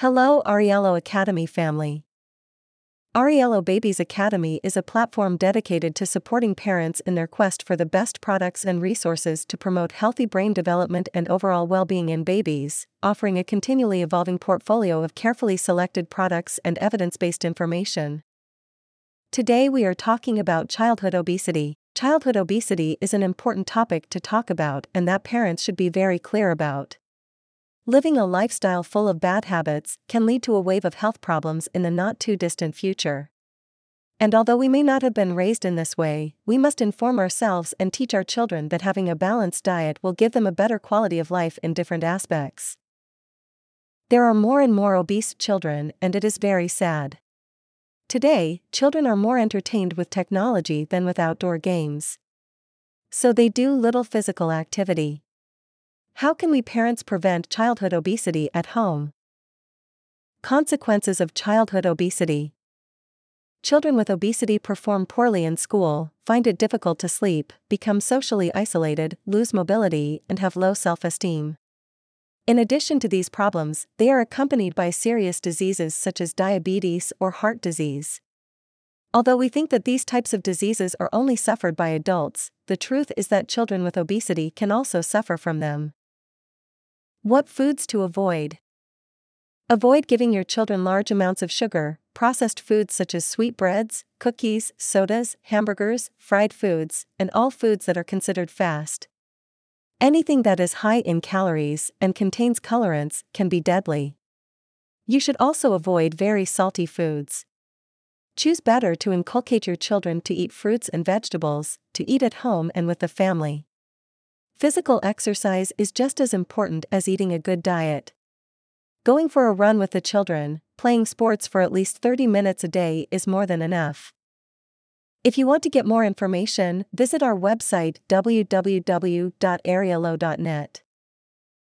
Hello, Arielo Academy family. Arielo Babies Academy is a platform dedicated to supporting parents in their quest for the best products and resources to promote healthy brain development and overall well being in babies, offering a continually evolving portfolio of carefully selected products and evidence based information. Today we are talking about childhood obesity. Childhood obesity is an important topic to talk about and that parents should be very clear about. Living a lifestyle full of bad habits can lead to a wave of health problems in the not too distant future. And although we may not have been raised in this way, we must inform ourselves and teach our children that having a balanced diet will give them a better quality of life in different aspects. There are more and more obese children, and it is very sad. Today, children are more entertained with technology than with outdoor games. So they do little physical activity. How can we parents prevent childhood obesity at home? Consequences of childhood obesity Children with obesity perform poorly in school, find it difficult to sleep, become socially isolated, lose mobility, and have low self esteem. In addition to these problems, they are accompanied by serious diseases such as diabetes or heart disease. Although we think that these types of diseases are only suffered by adults, the truth is that children with obesity can also suffer from them. What foods to avoid? Avoid giving your children large amounts of sugar, processed foods such as sweetbreads, cookies, sodas, hamburgers, fried foods, and all foods that are considered fast. Anything that is high in calories and contains colorants can be deadly. You should also avoid very salty foods. Choose better to inculcate your children to eat fruits and vegetables, to eat at home and with the family. Physical exercise is just as important as eating a good diet. Going for a run with the children, playing sports for at least 30 minutes a day is more than enough. If you want to get more information, visit our website www.arielo.net.